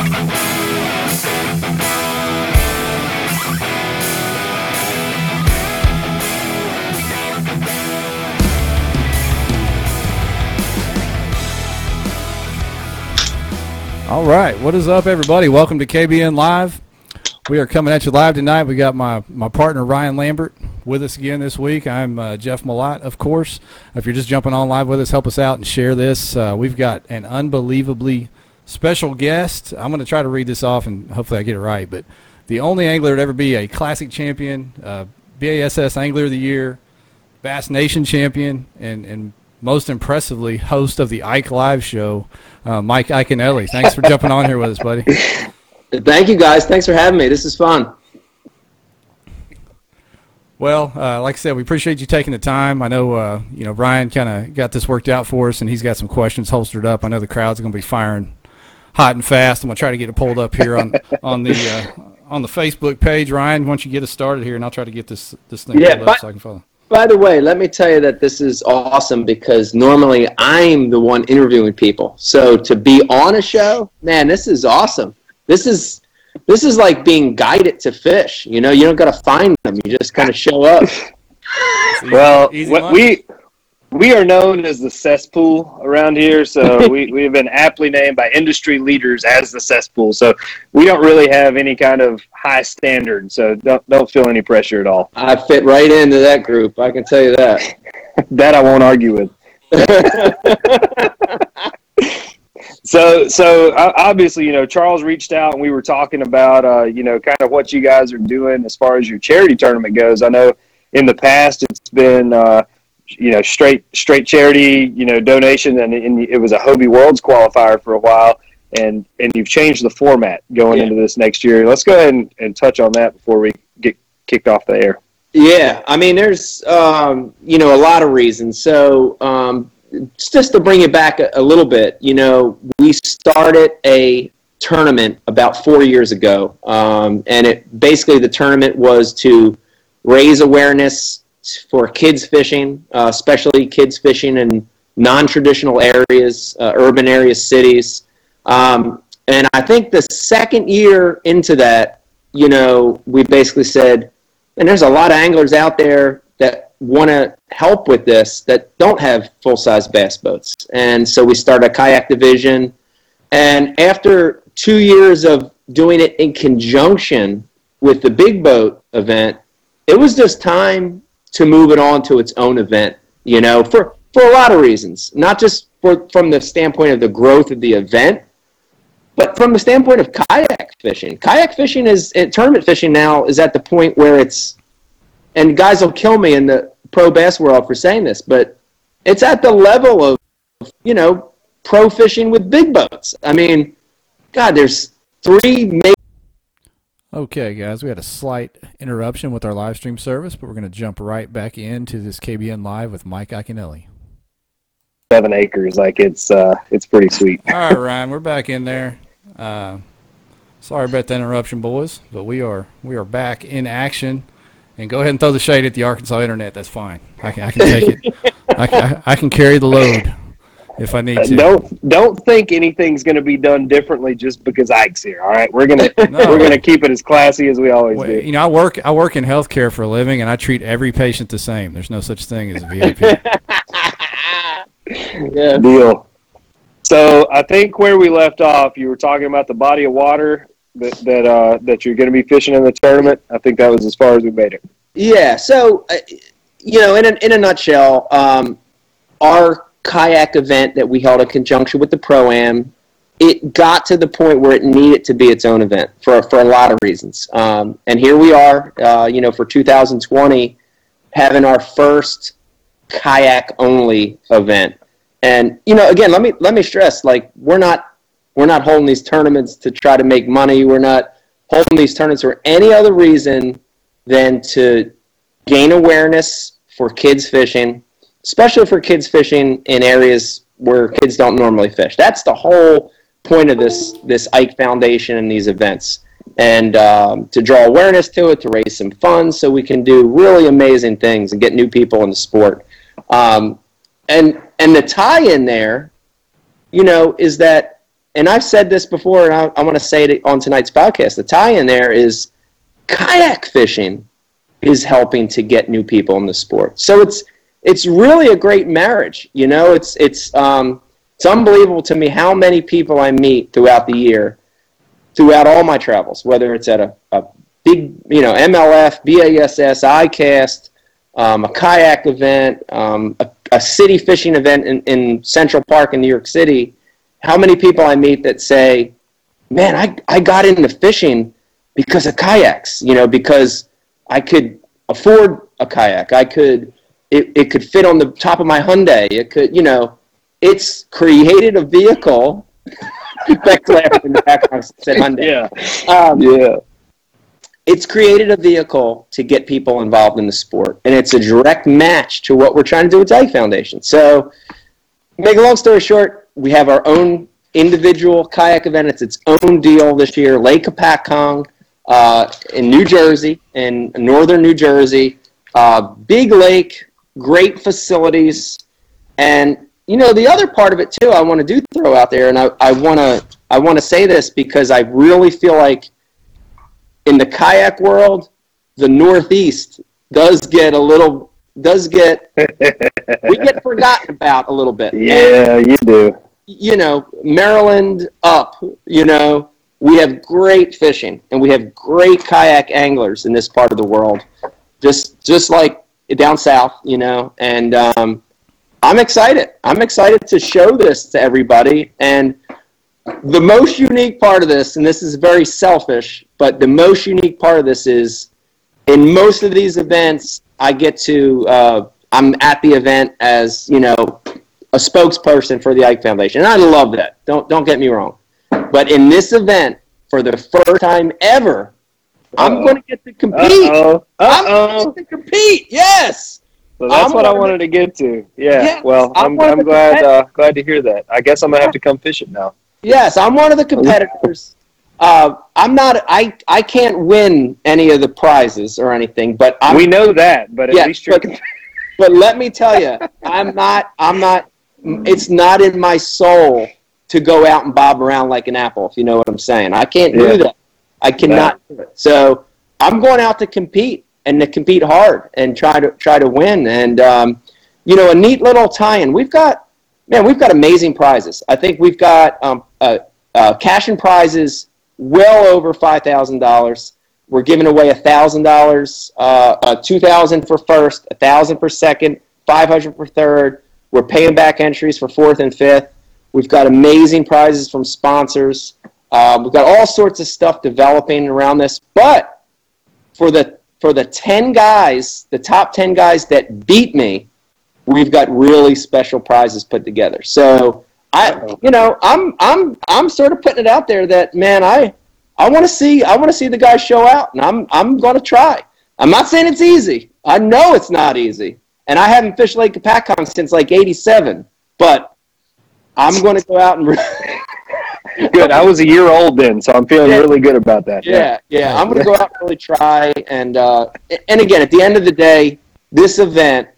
All right, what is up, everybody? Welcome to KBN Live. We are coming at you live tonight. We got my, my partner Ryan Lambert with us again this week. I'm uh, Jeff Malott, of course. If you're just jumping on live with us, help us out and share this. Uh, we've got an unbelievably special guest. I'm going to try to read this off and hopefully I get it right. But the only angler to ever be a classic champion, uh, BASS Angler of the Year, Bass Nation champion, and, and most impressively, host of the Ike Live show, uh, Mike Iaconelli. Thanks for jumping on here with us, buddy. Thank you, guys. Thanks for having me. This is fun. Well, uh, like I said, we appreciate you taking the time. I know, uh, you know, Ryan kind of got this worked out for us, and he's got some questions holstered up. I know the crowd's going to be firing hot and fast. I'm going to try to get it pulled up here on on the uh, on the Facebook page. Ryan, once you get us started here, and I'll try to get this this thing Yeah, pulled up so I can follow. By the way, let me tell you that this is awesome because normally I'm the one interviewing people. So to be on a show, man, this is awesome. This is this is like being guided to fish. You know, you don't got to find them. You just kind of show up. Well, Easy what we we are known as the cesspool around here, so we, we have been aptly named by industry leaders as the cesspool. So we don't really have any kind of high standard. So don't don't feel any pressure at all. I fit right into that group. I can tell you that. That I won't argue with. So, so obviously, you know, Charles reached out and we were talking about, uh, you know, kind of what you guys are doing as far as your charity tournament goes. I know in the past it's been, uh, you know, straight straight charity, you know, donation, and, and it was a Hobie Worlds qualifier for a while, and and you've changed the format going Yeah. into this next year. Let's go ahead and, and touch on that before we get kicked off the air. Yeah, I mean, there's um, you know a lot of reasons. So um, just to bring it back a, a little bit, you know, we started a tournament about four years ago, um, and it basically the tournament was to raise awareness for kids fishing, uh, especially kids fishing in non-traditional areas, uh, urban areas, cities. Um, and I think the second year into that, you know, we basically said, and there's a lot of anglers out there that want to help with this that don't have full size bass boats. And so we started a kayak division. And after two years of doing it in conjunction with the big boat event, it was just time to move it on to its own event, you know, for, for a lot of reasons. Not just for, from the standpoint of the growth of the event, but from the standpoint of kayak fishing, kayak fishing is tournament fishing now is at the point where it's, and guys will kill me in the pro bass world for saying this, but it's at the level of, you know, pro fishing with big boats. I mean, God, there's three major Okay, guys, we had a slight interruption with our live stream service, but we're going to jump right back into this KBN Live with Mike Iaconelli. Seven acres, like it's uh, it's pretty sweet. All right, Ryan, we're back in there. Uh, sorry about the interruption, boys, but we are we are back in action. And go ahead and throw the shade at the Arkansas internet. That's fine. I can, I can take it. I can, I can carry the load if I need to. Don't don't think anything's going to be done differently just because Ike's here. All right, we're gonna No. we're gonna keep it as classy as we always Well, do. you know, I work I work in healthcare for a living, and I treat every patient the same. There's no such thing as a VIP. yeah. Deal. So I think where we left off, you were talking about the body of water that that uh, that you're going to be fishing in the tournament. I think that was as far as we made it. Yeah. So, uh, you know, in a, in a nutshell, um, our kayak event that we held in conjunction with the pro am, it got to the point where it needed to be its own event for for a lot of reasons. Um, and here we are, uh, you know, for 2020, having our first kayak only event. And you know, again, let me let me stress, like we're not we're not holding these tournaments to try to make money. We're not holding these tournaments for any other reason than to gain awareness for kids fishing, especially for kids fishing in areas where kids don't normally fish. That's the whole point of this this Ike Foundation and these events, and um, to draw awareness to it, to raise some funds, so we can do really amazing things and get new people in the sport. Um, and and the tie in there, you know, is that and I've said this before, and I, I want to say it on tonight's podcast. The tie-in there is kayak fishing is helping to get new people in the sport. So it's it's really a great marriage. You know, it's it's um, it's unbelievable to me how many people I meet throughout the year, throughout all my travels, whether it's at a, a big, you know, MLF, BASS, ICAST, um, a kayak event, um, a, a, city fishing event in, in Central Park in New York City. How many people I meet that say, man, I, I got into fishing because of kayaks, you know, because I could afford a kayak. I could, it, it could fit on the top of my Hyundai. It could, you know, it's created a vehicle. Beck laughed in the background said Hyundai. Yeah. Um, Yeah. it's created a vehicle to get people involved in the sport, and it's a direct match to what we're trying to do with Ike Foundation. So, make a long story short, we have our own individual kayak event. It's its own deal this year, Lake Hopatcong uh, in New Jersey, in northern New Jersey. Uh, big lake, great facilities, and you know the other part of it too. I want to do throw out there, and I, I want to I want to say this because I really feel like in the kayak world, the Northeast does get a little does get we get forgotten about a little bit. And, Yeah, you do. you know, Maryland up, you know, we have great fishing and we have great kayak anglers in this part of the world. Just just like down south, you know, and um, I'm excited. I'm excited to show this to everybody and the most unique part of this, and this is very selfish, but the most unique part of this is in most of these events, I get to, uh, I'm at the event as, you know, a spokesperson for the Ike Foundation. And I love that. Don't, don't get me wrong. But in this event, for the first time ever, I'm going to get to compete. Uh-oh. I'm Uh-oh. going to compete. Yes. So that's I'm what I wanted to get to. Yeah. Yeah, well, I'm I'm, I'm glad uh, glad to hear that. I guess I'm gonna have to come fishing now. Yes, I'm one of the competitors. Uh, I'm not. I I can't win any of the prizes or anything, but I'm. we know that, but at Yeah, least you're. but- but let me tell you, I'm not. I'm not. It's not in my soul to go out and bob around like an apple. If you know what I'm saying, I can't Yeah. do that. I cannot do it. So I'm going out to compete and to compete hard and try to try to win. And um, you know, a neat little tie-in. We've got man, we've got amazing prizes. I think we've got um, uh, uh, cash and prizes well over five thousand dollars. We're giving away a thousand dollars, uh, uh, two thousand for first, a thousand for second, five hundred for third. We're paying back entries for fourth and fifth. We've got amazing prizes from sponsors. Um, we've got all sorts of stuff developing around this. But for the for the ten guys, the top ten guys that beat me, we've got really special prizes put together. So I, you know, I'm I'm I'm sort of putting it out there that man, I I want to see I want to see the guys show out, and I'm I'm going to try. I'm not saying it's easy. I know it's not easy, and I haven't fished Lake Hopatcong since like '87. But I'm going to go out and. Good. I was a year old then, so I'm feeling Yeah. really good about that. Yeah, yeah. I'm going to go out and really try. And uh, and again, at the end of the day, this event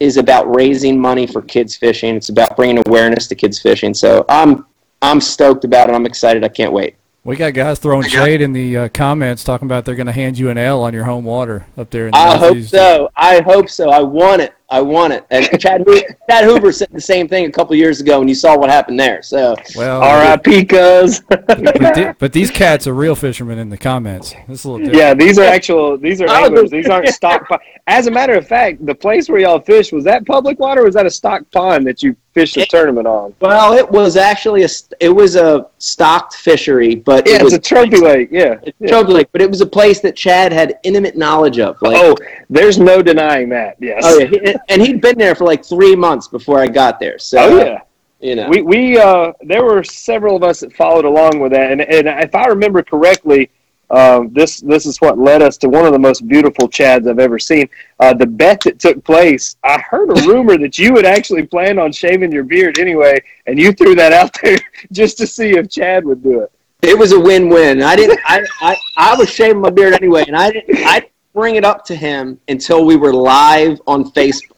is about raising money for kids fishing. It's about bringing awareness to kids fishing. So I'm I'm stoked about it. I'm excited. I can't wait. We got guys throwing shade in the uh, comments talking about they're going to hand you an L on your home water up there in the I hope so. I hope so. I want it. I want it. And Chad Hoover, Chad Hoover said the same thing a couple years ago, and you saw what happened there. So Well, R.I.P. Cuz. but, but these cats are real fishermen in the comments. This is a little different. Yeah, these are actual. These are Oh, anglers. These aren't stock. Po- As a matter of fact, the place where y'all fish was that public water? or Was that a stock pond that you fished the tournament on? well, it was actually a it was a stocked fishery, but Yeah, it it's was a trophy lake. Yeah. It's yeah. Trophy Lake, but it was a place that Chad had intimate knowledge of. Like, Oh, there's no denying that. Yes. oh yeah, he- and he'd been there for like three months before I got there. So, Oh yeah. you know, We we uh there were several of us that followed along with that, and and if I remember correctly, um, this this is what led us to one of the most beautiful chads I've ever seen. Uh, the bet that took place, I heard a rumor that you had actually planned on shaving your beard anyway, and you threw that out there just to see if Chad would do it. it was a win-win. I didn't. I, I I was shaving my beard anyway, and I didn't. I didn't bring it up to him until we were live on Facebook,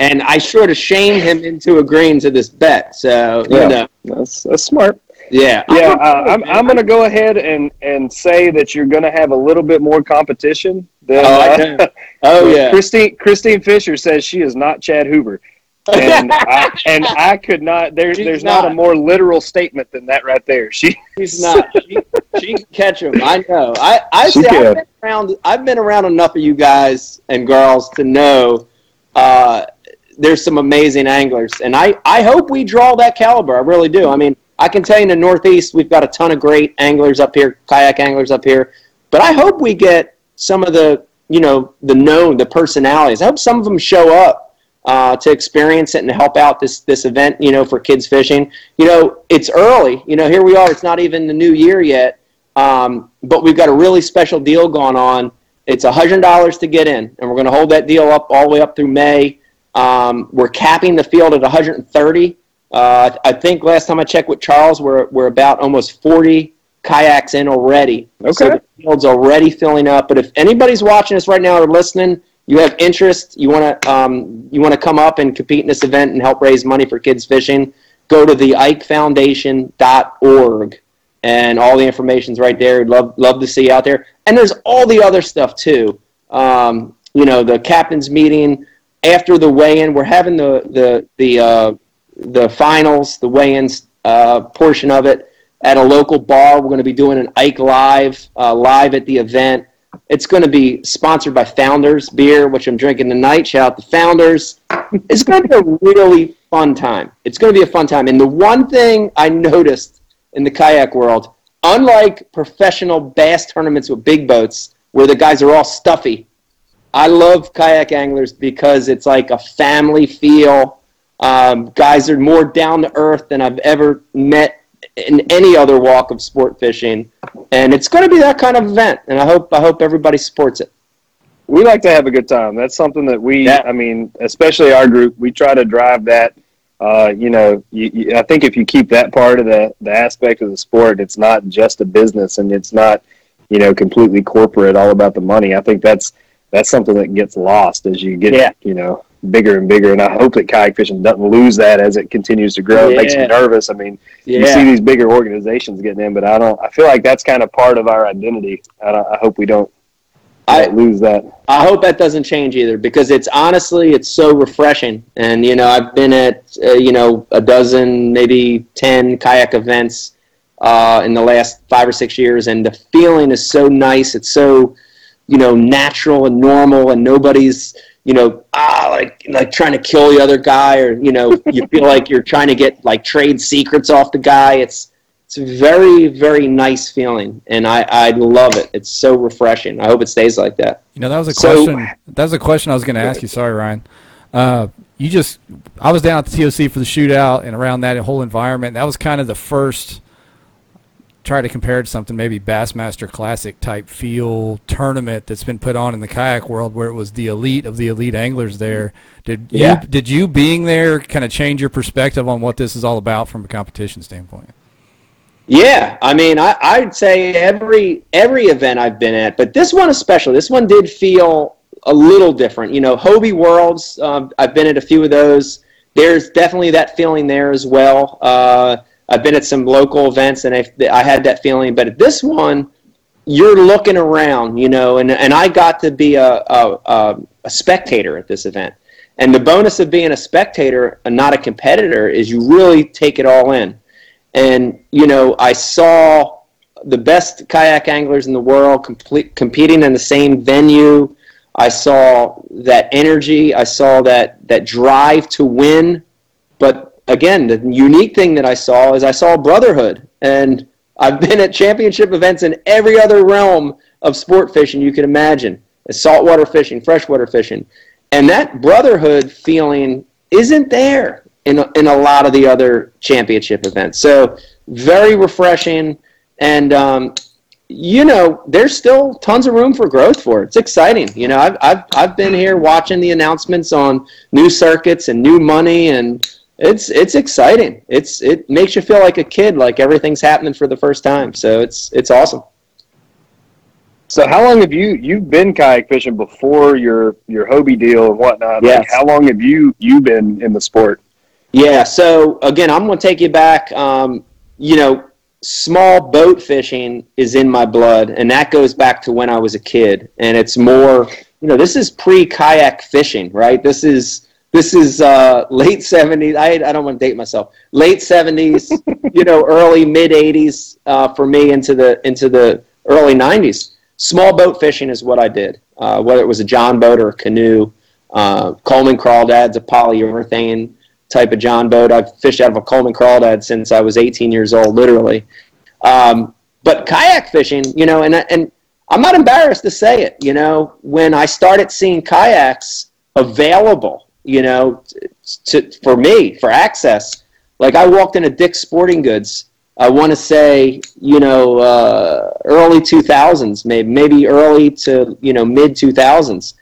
and I sort of shamed him into agreeing to this bet. So you know, That's that's smart. Yeah, yeah. Uh, I'm I'm going to go ahead and and say that you're going to have a little bit more competition than. Oh, uh, oh yeah. Christine Christine Fisher says she is not Chad Hoover. and I, and I could not. There, there's not. not. a more literal statement than that right there. She, she's not. She, she can catch him. I know. I, I say I've been around. I've been around enough of you guys and girls to know uh, there's some amazing anglers, and I, I hope we draw that caliber. I really do. I mean, I can tell you in the Northeast, we've got a ton of great anglers up here, kayak anglers up here, but I hope we get some of the, you know, the known, the personalities. I hope some of them show up uh, to experience it and help out this this event, you know, for kids fishing. You know, it's early. You know, here we are. It's not even the new year yet, um, but we've got a really special deal going on. It's a hundred dollars to get in, and we're going to hold that deal up all the way up through May. Um, we're capping the field at 130. Uh, I think last time I checked with Charles, we're, we're about almost 40 kayaks in already. Okay. So the field's already filling up. But if anybody's watching us right now or listening, you have interest, you want to um, you want to come up and compete in this event and help raise money for kids fishing, go to the ikefoundation.org and all the information's right there. Love love to see you out there. And there's all the other stuff too. Um, you know, the captain's meeting, after the weigh-in, we're having the the the uh, the finals, the weigh-ins uh, portion of it at a local bar. We're going to be doing an Ike Live uh, live at the event. It's going to be sponsored by Founders Beer, which I'm drinking tonight. Shout out to Founders. It's going to be a really fun time. It's going to be a fun time. And the one thing I noticed in the kayak world, unlike professional bass tournaments with big boats, where the guys are all stuffy I love kayak anglers because it's like a family feel. Um, guys are more down to earth than I've ever met in any other walk of sport fishing, and it's going to be that kind of event. And I hope I hope everybody supports it. We like to have a good time. That's something that we, yeah. I mean, especially our group, we try to drive that. Uh, you know, you, you, I think if you keep that part of the the aspect of the sport, it's not just a business and it's not, you know, completely corporate, all about the money. I think that's that's something that gets lost as you get yeah. you know bigger and bigger. And I hope that kayak fishing doesn't lose that as it continues to grow. Yeah. It makes me nervous. I mean, yeah. you see these bigger organizations getting in, but I don't. I feel like that's kind of part of our identity. I, I hope we don't. I lose that. I hope that doesn't change either because it's honestly it's so refreshing. And you know, I've been at uh, you know a dozen, maybe ten kayak events uh, in the last five or six years, and the feeling is so nice. It's so you know natural and normal and nobody's you know ah like like trying to kill the other guy or you know you feel like you're trying to get like trade secrets off the guy. It's it's a very very nice feeling and i i love it. It's so refreshing. I hope it stays like that. You know that was a question that was a question i was going to ask you. Sorry ryan. Uh, you just i was down at the toc for the shootout and around that whole environment. That was kind of the first try to compare it to something maybe Bassmaster Classic type feel tournament that's been put on in the kayak world where it was the elite of the elite anglers there. Did yeah. you did you being there kind of change your perspective on what this is all about from a competition standpoint? Yeah, I mean, I, I'd say every every event I've been at, but this one especially. This one did feel a little different. You know, Hobie Worlds. Um, I've been at a few of those. There's definitely that feeling there as well. Uh, I've been at some local events and I, I had that feeling, but at this one, you're looking around, you know, and, and I got to be a, a, a spectator at this event. And the bonus of being a spectator and not a competitor is you really take it all in. And, you know, I saw the best kayak anglers in the world complete, competing in the same venue. I saw that energy. I saw that, that drive to win. Again, the unique thing that I saw is I saw brotherhood. And I've been at championship events in every other realm of sport fishing you can imagine saltwater fishing, freshwater fishing. And that brotherhood feeling isn't there in a, in a lot of the other championship events. So, very refreshing. And, um, you know, there's still tons of room for growth for it. It's exciting. You know, I've, I've, I've been here watching the announcements on new circuits and new money and it's it's exciting. It's it makes you feel like a kid, like everything's happening for the first time. So it's it's awesome. So how long have you you've been kayak fishing before your your Hobie deal and whatnot? Yeah. Like how long have you you been in the sport? Yeah. So again, I'm going to take you back. Um, you know, small boat fishing is in my blood, and that goes back to when I was a kid. And it's more, you know, this is pre kayak fishing, right? This is this is uh, late seventies. I I don't want to date myself. Late seventies, you know, early mid eighties uh, for me into the into the early nineties. Small boat fishing is what I did, uh, whether it was a John boat or a canoe. Uh, Coleman crawdads, a polyurethane type of John boat. I've fished out of a Coleman crawdad since I was 18 years old, literally. Um, but kayak fishing, you know, and and I'm not embarrassed to say it. You know, when I started seeing kayaks available, you know, to, for me for access, like I walked into Dick's Sporting Goods. I want to say, you know, uh, early 2000s, maybe maybe early to you know mid 2000s,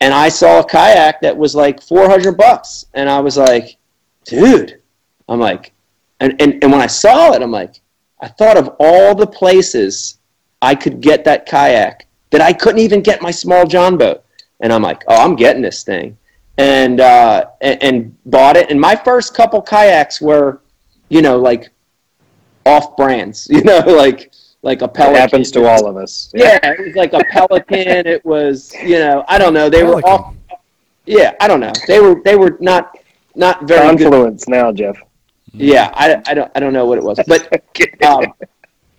and I saw a kayak that was like 400 bucks, and I was like, dude, I'm like, and, and, and when I saw it, I'm like, I thought of all the places I could get that kayak that I couldn't even get my small John boat. And I'm like, oh, I'm getting this thing. And, uh, and, and bought it. And my first couple kayaks were, you know, like off brands, you know, like, like a Pelican. It happens to all of us. Yeah. yeah, it was like a Pelican. it was, you know, I don't know. They Pelican. were off. Yeah, I don't know. They were they were not not very confluence now, Jeff. Yeah, I, I don't I don't know what it was, but um,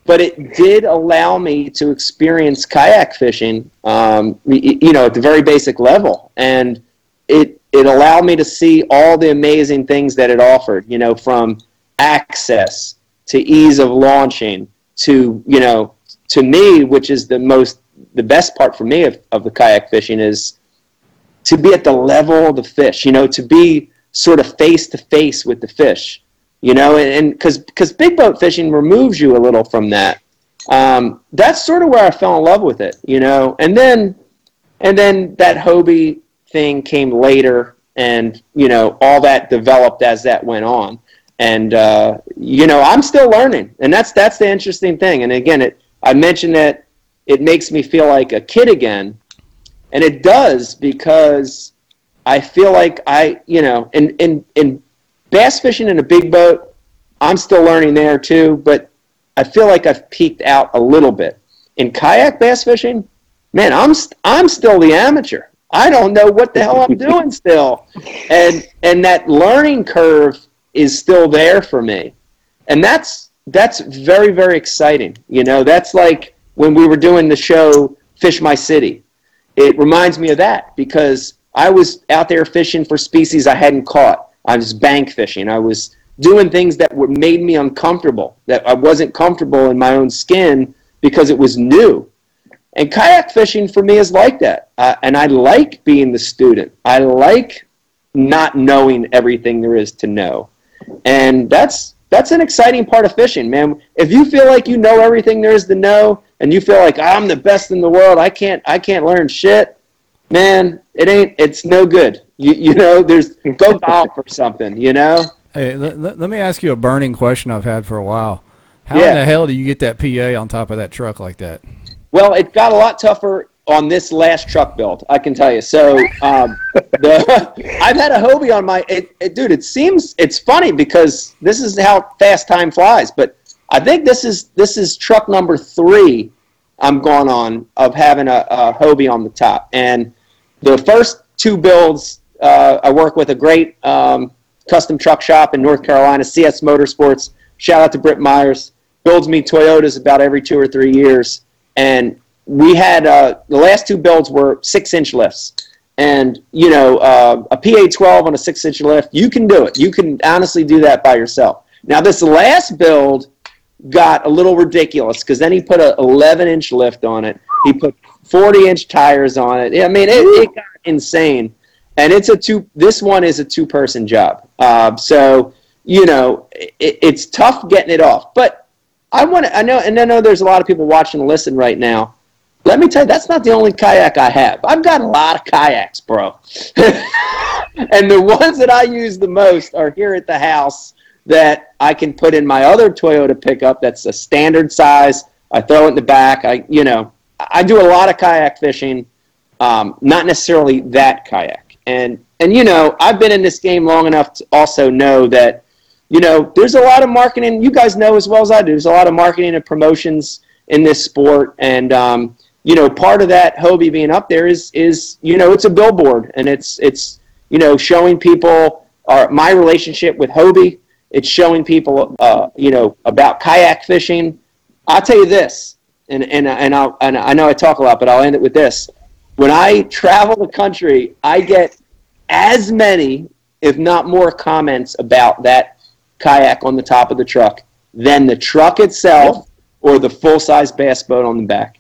but it did allow me to experience kayak fishing, um, you know, at the very basic level, and it it allowed me to see all the amazing things that it offered. You know, from access to ease of launching to you know to me, which is the most the best part for me of, of the kayak fishing is to be at the level of the fish. You know, to be sort of face to face with the fish, you know, and because because big boat fishing removes you a little from that. Um, that's sort of where I fell in love with it, you know, and then and then that Hobie thing came later, and you know all that developed as that went on, and uh, you know I'm still learning, and that's that's the interesting thing. And again, it I mentioned that it makes me feel like a kid again, and it does because I feel like I, you know, in, in, in bass fishing in a big boat, I'm still learning there too, but I feel like I've peaked out a little bit. In kayak bass fishing, man, I'm, I'm still the amateur. I don't know what the hell I'm doing still. And, and that learning curve is still there for me. And that's, that's very, very exciting. You know, that's like when we were doing the show Fish My City. It reminds me of that because I was out there fishing for species I hadn't caught. I was bank fishing. I was doing things that were made me uncomfortable. That I wasn't comfortable in my own skin because it was new. And kayak fishing for me is like that. Uh, and I like being the student. I like not knowing everything there is to know. And that's that's an exciting part of fishing, man. If you feel like you know everything there is to know and you feel like I'm the best in the world, I can't I can't learn shit man, it ain't. It's no good. You you know, there's go golf or something. You know. Hey, let, let me ask you a burning question I've had for a while. How yeah. in the hell do you get that PA on top of that truck like that? Well, it got a lot tougher on this last truck build. I can tell you. So, um, the I've had a Hobie on my it, it, dude. It seems it's funny because this is how fast time flies. But I think this is this is truck number three I'm going on of having a, a Hobie on the top. And the first two builds, uh, I work with a great um, custom truck shop in North Carolina, CS Motorsports. Shout out to Britt Myers. Builds me Toyotas about every two or three years. And we had uh, the last two builds were six inch lifts. And, you know, uh, a PA 12 on a six inch lift, you can do it. You can honestly do that by yourself. Now, this last build got a little ridiculous because then he put a 11 inch lift on it. He put 40 inch tires on it. I mean, it, it got insane. And it's a two. This one is a two person job. Uh, so you know, it, it's tough getting it off. But I want to. I know, and I know there's a lot of people watching and listen right now. Let me tell you, that's not the only kayak I have. I've got a lot of kayaks, bro. and the ones that I use the most are here at the house that I can put in my other Toyota pickup that's a standard size. I throw it in the back. I, you know, I do a lot of kayak fishing, um, not necessarily that kayak. And and you know, I've been in this game long enough to also know that you know, there's a lot of marketing. You guys know as well as I do. There's a lot of marketing and promotions in this sport, and um, you know, part of that Hobie being up there is is you know, it's a billboard, and it's it's you know, showing people our my relationship with Hobie. It's showing people, uh, you know, about kayak fishing. I'll tell you this, and and and, I'll, and I know I talk a lot, but I'll end it with this. When I travel the country, I get as many, if not more, comments about that kayak on the top of the truck than the truck itself or the full size bass boat on the back.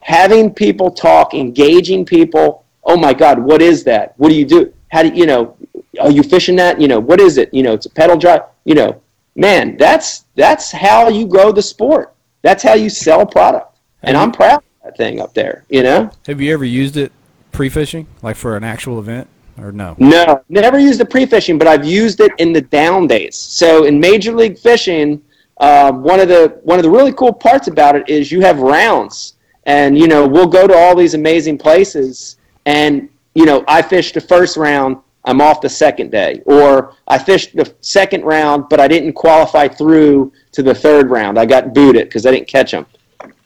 Having people talk, engaging people. Oh my God, what is that? What do you do? How do you know? Are you fishing that? You know, what is it? You know, it's a pedal drive. You know, man, that's that's how you grow the sport. That's how you sell product. And I'm proud of that thing up there. You know. Have you ever used it pre-fishing, like for an actual event, or no? No, never used the pre-fishing, but I've used it in the down days. So in Major League Fishing, um, one of the one of the really cool parts about it is you have rounds, and you know we'll go to all these amazing places, and you know I fished the first round, I'm off the second day, or I fished the second round, but I didn't qualify through to the third round. I got booted because I didn't catch them.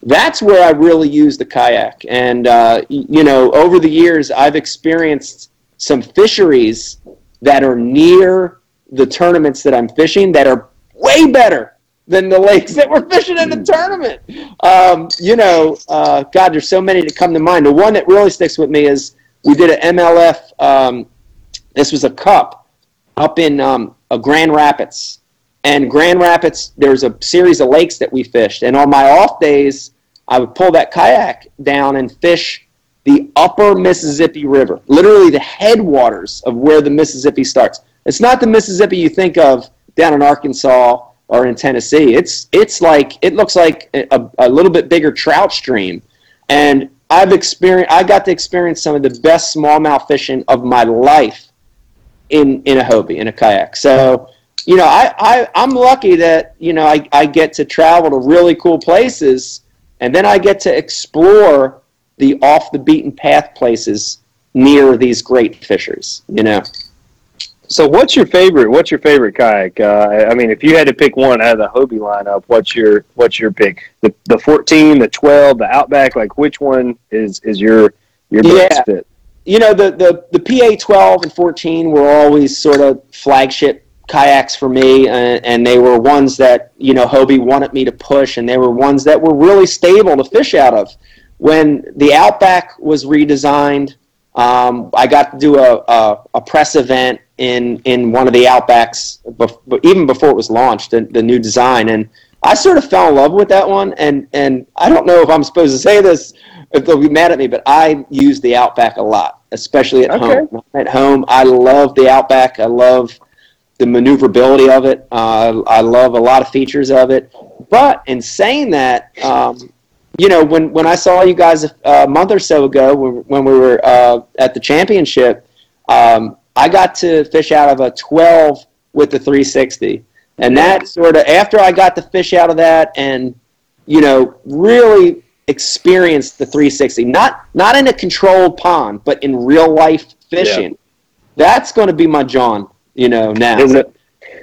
That's where I really use the kayak, and uh, you know over the years I've experienced some fisheries that are near the tournaments that I'm fishing that are way better than the lakes that we're fishing in the tournament. Um, you know, uh, God, there's so many that come to mind. The one that really sticks with me is we did an MLF. Um, this was a cup up in um, a Grand Rapids, and Grand Rapids. There's a series of lakes that we fished, and on my off days, I would pull that kayak down and fish the upper Mississippi River, literally the headwaters of where the Mississippi starts. It's not the Mississippi you think of down in Arkansas or in Tennessee. It's it's like it looks like a, a little bit bigger trout stream, and I've experienced I got to experience some of the best smallmouth fishing of my life in in a Hobie in a kayak. So you know I, I I'm lucky that you know I, I get to travel to really cool places, and then I get to explore the off the beaten path places near these great fisheries. You know. So, what's your favorite? What's your favorite kayak? Uh, I mean, if you had to pick one out of the Hobie lineup, what's your what's your pick? The the fourteen, the twelve, the Outback. Like, which one is is your your best Yeah. fit? you know the, the the PA 12 and 14 were always sort of flagship kayaks for me and, and they were ones that you know Hobie wanted me to push and they were ones that were really stable to fish out of when the Outback was redesigned um, I got to do a, a, a press event in in one of the Outbacks bef- even before it was launched the, the new design and I sort of fell in love with that one and and I don't know if I'm supposed to say this if they'll be mad at me, but I use the Outback a lot, especially at Okay. home. At home, I love the Outback. I love the maneuverability of it. Uh, I love a lot of features of it. But in saying that, um, you know, when, when I saw you guys a, a month or so ago when, when we were uh, at the championship, um, I got to fish out of a 12 with the 360. And that sort of, after I got the fish out of that and, you know, really experience the 360, not, not in a controlled pond, but in real life fishing, that's going to be my John, you know, now.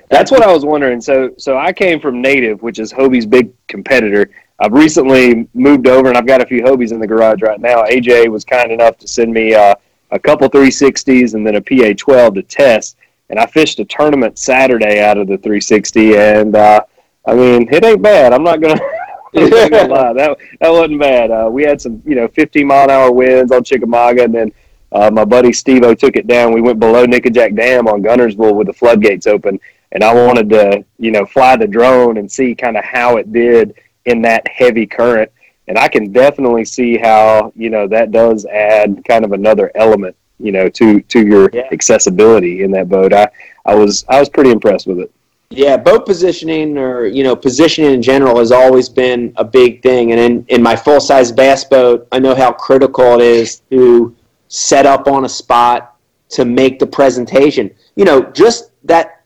That's what I was wondering. So, so I came from Native, which is Hobie's big competitor. I've recently moved over, and I've got a few Hobies in the garage right now. AJ was kind enough to send me uh, a couple 360s and then a PA 12 to test. And I fished a tournament Saturday out of the 360, and uh, I mean, it ain't bad. I'm not gonna. I'm not gonna lie. That that wasn't bad. Uh, we had some, you know, 15 mile an hour winds on Chickamauga, and then uh, my buddy Steve O took it down. We went below Nickajack Dam on Guntersville with the floodgates open, and I wanted to, you know, fly the drone and see kind of how it did in that heavy current. And I can definitely see how, you know, that does add kind of another element, you know, to to your Yeah. accessibility in that boat. I I was I was pretty impressed with it. Yeah, boat positioning or you know positioning in general has always been a big thing. And in, in my full size bass boat, I know how critical it is to set up on a spot to make the presentation. You know, just that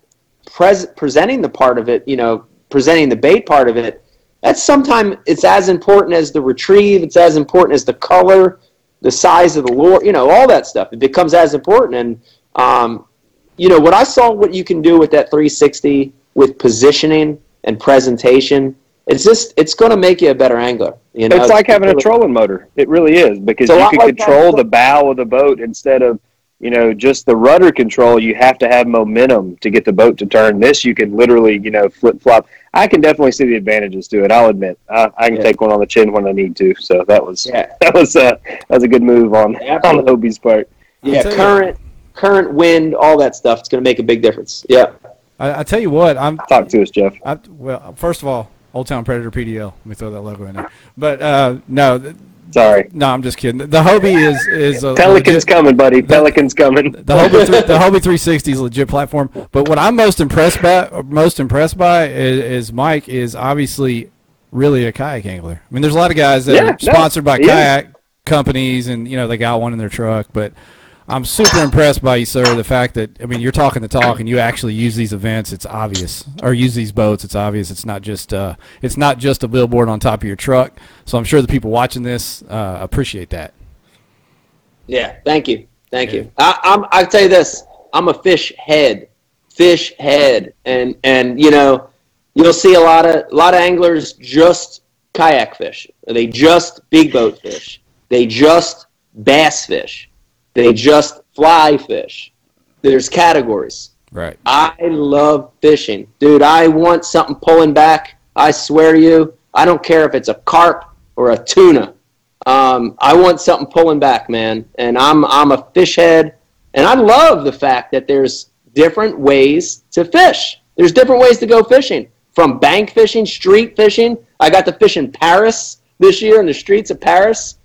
pres- presenting the part of it. You know, presenting the bait part of it. That's sometimes it's as important as the retrieve. It's as important as the color, the size of the lure. You know, all that stuff. It becomes as important. And um, you know what I saw what you can do with that 360 with positioning and presentation, it's just it's going to make you a better angler. You know, it's like having a trolling motor. It really is because you can like control the bow of the boat instead of you know just the rudder control. You have to have momentum to get the boat to turn. This you can literally you know flip flop. I can definitely see the advantages to it. I'll admit I, I can Yeah. take one on the chin when I need to. So that was Yeah. that was uh, that was a good move on on Absolutely. Hobie's part. Yeah, tell you- current, current wind, all that stuff. It's going to make a big difference. Yeah. I, I tell you what, I'm Talk to us, Jeff. I, well, first of all, Old Town Predator PDL. Let me throw that logo in there. But uh, no, th- Sorry, no, I'm just kidding. The Hobie is is a Pelican's legit- coming, buddy. Pelican's coming. the Hobie th- the Hobie 360 is a legit platform. But what I'm most impressed by, most impressed by, is, is Mike is obviously really a kayak angler. I mean, there's a lot of guys that Yeah, are no, sponsored by he is. kayak companies, and you know they got one in their truck, but. I'm super impressed by you, sir. The fact that I mean, you're talking the talk, and you actually use these events. It's obvious, or use these boats. It's obvious. It's not just uh, it's not just a billboard on top of your truck. So I'm sure the people watching this uh, appreciate that. Yeah, thank you, thank you. I, I'm. I tell you this. I'm a fish head, fish head, and and you know, you'll see a lot of a lot of anglers just kayak fish. They just big boat fish. They just bass fish. They just fly fish. There's categories. Right. I love fishing, dude. I want something pulling back. I swear to you, I don't care if it's a carp or a tuna. Um, I want something pulling back, man. And I'm I'm a fish head, and I love the fact that there's different ways to fish. There's different ways to go fishing, from bank fishing, street fishing. I got to fish in Paris this year in the streets of Paris.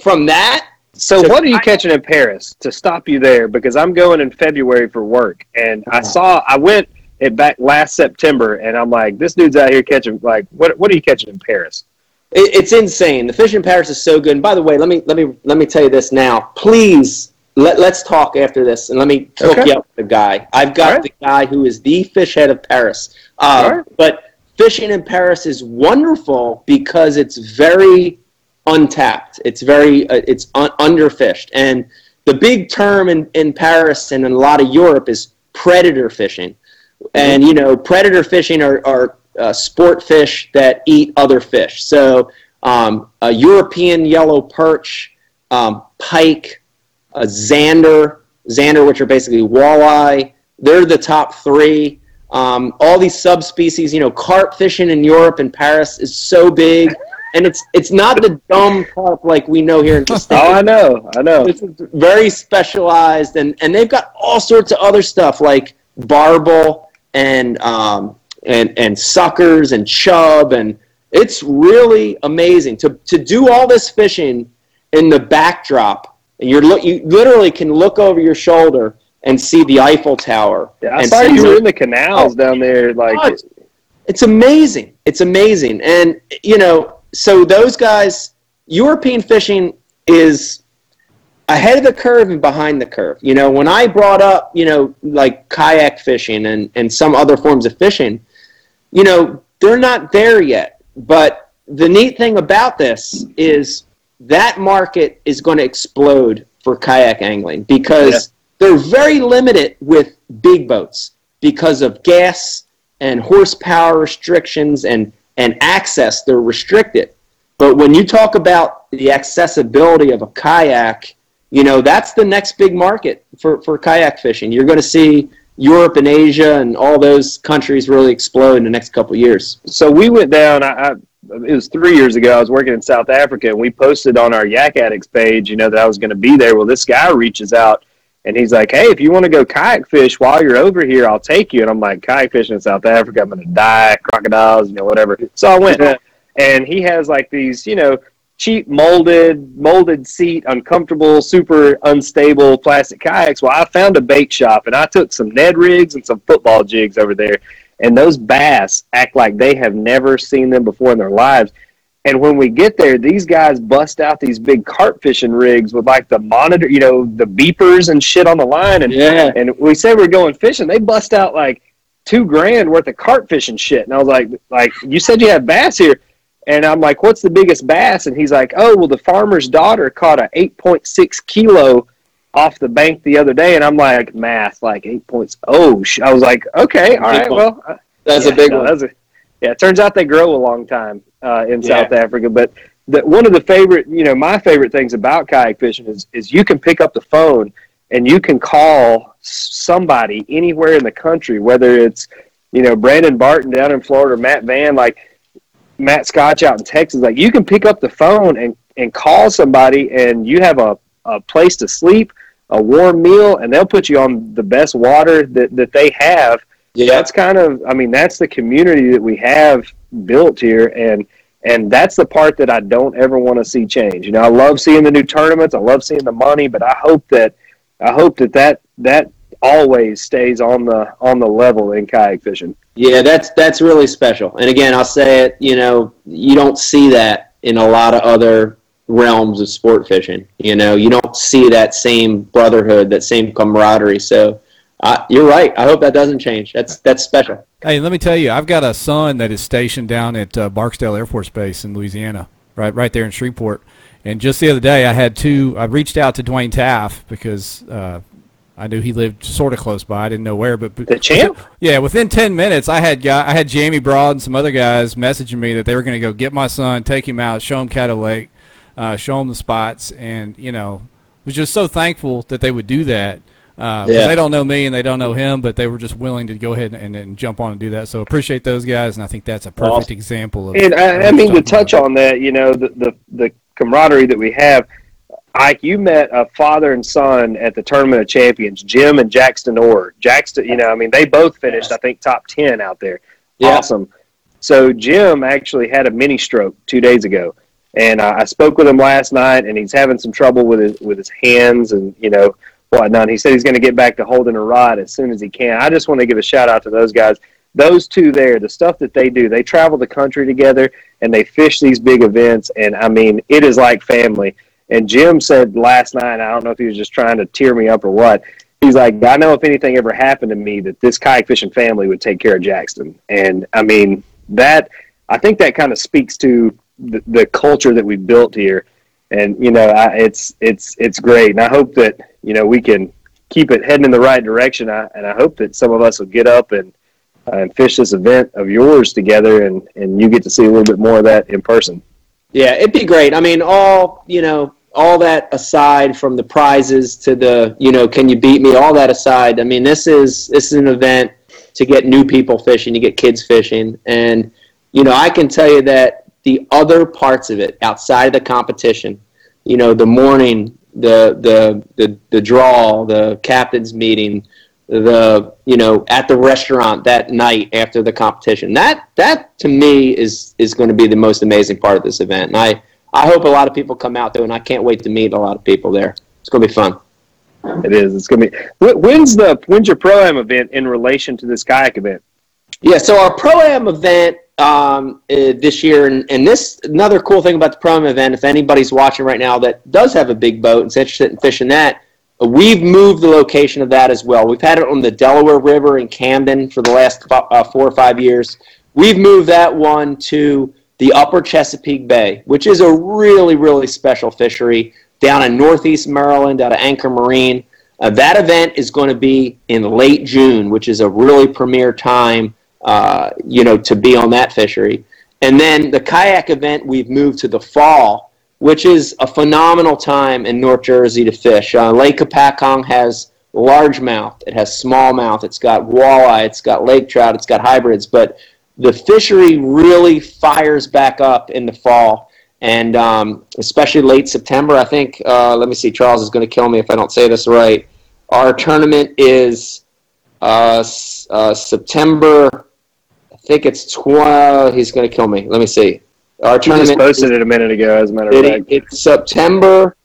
From that, So, So what are you I- catching in Paris? To stop you there, because I'm going in February for work, and I saw I went it back last September, and I'm like, this dude's out here catching like what? What are you catching in Paris? It, it's insane. The fish in Paris is so good. And by the way, let me let me let me tell you this now. Please let let's talk after this, and let me hook Okay. you up with the guy. I've got right. the guy who is the fish head of Paris. Uh, right. But fishing in Paris is wonderful because it's very untapped. It's very uh, it's un- underfished, and the big term in in Paris and in a lot of Europe is predator fishing. And you know, predator fishing are, are uh, sport fish that eat other fish. So, um, a European yellow perch, um, pike, a zander, zander, which are basically walleye. They're the top three. Um, all these subspecies, you know, carp fishing in Europe and Paris is so big, and it's it's not the dumb carp like we know here in the States. Oh, I know, I know. This is very specialized, and, and they've got all sorts of other stuff like barbel and um, and and suckers and chub, and it's really amazing to to do all this fishing in the backdrop, and you're look you literally can look over your shoulder and see the Eiffel Tower. Yeah, I and saw you were in the canals down there, like Oh, it's, it's amazing. It's amazing. And, you know, so those guys, European fishing is ahead of the curve and behind the curve. You know, when I brought up, you know, like kayak fishing and, and some other forms of fishing, you know, they're not there yet. But the neat thing about this is that market is going to explode for kayak angling because they're very limited with big boats because of gas and horsepower restrictions and, and access. They're restricted. But when you talk about the accessibility of a kayak, you know, that's the next big market for, for kayak fishing. You're going to see Europe and Asia and all those countries really explode in the next couple of years. so we went down. I, I it was three years ago. I was working in South Africa, and we posted on our Yak Addicts page, you know, that I was going to be there. Well, this guy reaches out, and he's like, "Hey, if you want to go kayak fish while you're over here, I'll take you." And I'm like, "Kayak fishing in South Africa, I'm going to die, crocodiles, you know, whatever." So I went, and he has like these, you know, cheap molded, molded seat, uncomfortable, super unstable plastic kayaks. Well, I found a bait shop, and I took some Ned rigs and some football jigs over there and those bass act like they have never seen them before in their lives. And when we get there, these guys bust out these big carp fishing rigs with like the monitor, you know, the beepers and shit on the line. And Yeah. and we say we're going fishing. They bust out like two grand worth of carp fishing shit. And I was like, like you said you had bass here. And I'm like, what's the biggest bass? And he's like, oh, well, the farmer's daughter caught a 8.6 kilo off the bank the other day. And I'm like, math, like 8 points. Oh, sh-. I was like, okay, all right, well, uh, That's yeah, a big no, one. that's a- yeah, it turns out they grow a long time uh, in Yeah. South Africa. But the, one of the favorite, you know, my favorite things about kayak fishing is is you can pick up the phone and you can call somebody anywhere in the country, whether it's you know Brandon Barton down in Florida, or Matt Van, like Matt Scotch out in Texas. Like you can pick up the phone and and call somebody, and you have a a place to sleep, a warm meal, and they'll put you on the best water that that they have Yeah, that's kind of i mean that's the community that we have built here and and that's the part that i don't ever want to see change you know i love seeing the new tournaments i love seeing the money but i hope that i hope that that that always stays on the on the level in kayak fishing Yeah, that's that's really special. And again, I'll say it. You know, you don't see that in a lot of other realms of sport fishing. You know, you don't see that same brotherhood, that same camaraderie. So, uh, you're right. I hope that doesn't change. That's that's special. Hey, let me tell you, I've got a son that is stationed down at uh, Barksdale Air Force Base in Louisiana, right, right there in Shreveport. And just the other day, I had two. I reached out to Dwayne Taff because uh, I knew he lived sort of close by. I didn't know where, but, but The champ? Yeah, within ten minutes, I had guy, I had Jamie Broad and some other guys messaging me that they were going to go get my son, take him out, show him Caddo Lake, uh, show him the spots, and you know, was just so thankful that they would do that. Uh, 'cause Yeah. They don't know me and they don't know him, but they were just willing to go ahead and, and jump on and do that. So appreciate those guys, and I think that's a perfect Awesome. example of. and i, I mean to touch about. on that you know the, the the camaraderie that we have Ike, you met a father and son at the Tournament of Champions, Jim and Jackson Orr. Jackson, you know, I mean, they both finished, I think, top 10 out there. Yeah. Awesome. So Jim actually had a mini stroke two days ago, and I, I spoke with him last night, and he's having some trouble with his with his hands and you know whatnot. He said he's going to get back to holding a rod as soon as he can. I just want to give a shout out to those guys. Those two there, the stuff that they do, they travel the country together and they fish these big events, and I mean, it is like family. And Jim said last night, I don't know if he was just trying to tear me up or what. He's like, I know if anything ever happened to me, that this kayak fishing family would take care of Jackson. And I mean, that I think that kind of speaks to the, the culture that we built here. And you know, I, it's it's it's great, and I hope that you know we can keep it heading in the right direction. I, and I hope that some of us will get up and uh, and fish this event of yours together, and and you get to see a little bit more of that in person. Yeah, it'd be great. I mean, all you know, all that aside from the prizes to the you know, can you beat me? All that aside, I mean, this is this is an event to get new people fishing, to get kids fishing, and you know, I can tell you that the other parts of it outside of the competition, you know, the morning, the the the, the draw, the captain's meeting, the you know at the restaurant that night after the competition that that to me is is going to be the most amazing part of this event and i i hope a lot of people come out there and i can't wait to meet a lot of people there it's going to be fun It is. It's gonna be. When's the when's your pro am event in relation to this kayak event? yeah so our pro am event um, uh, this year and, and this another cool thing about the pro am event if anybody's watching right now that does have a big boat and is interested in fishing that We've moved the location of that as well. We've had it on the Delaware River in Camden for the last uh, four or five years. We've moved that one to the Upper Chesapeake Bay, which is a really, really special fishery down in Northeast Maryland, out of Anchor Marine. Uh, that event is going to be in late June, which is a really premier time, uh, you know, to be on that fishery. And then the kayak event we've moved to the fall which is a phenomenal time in North Jersey to fish. Uh, Lake Hopatcong has largemouth, it has smallmouth, it's got walleye, it's got lake trout, it's got hybrids, but the fishery really fires back up in the fall. And um, especially late September, I think. Uh, let me see. Charles is going to kill me if I don't say this right. Our tournament is uh, uh, September. I think it's 12. He's going to kill me. Let me see. Our You tournament just posted it a minute ago, as a matter of fact. it's September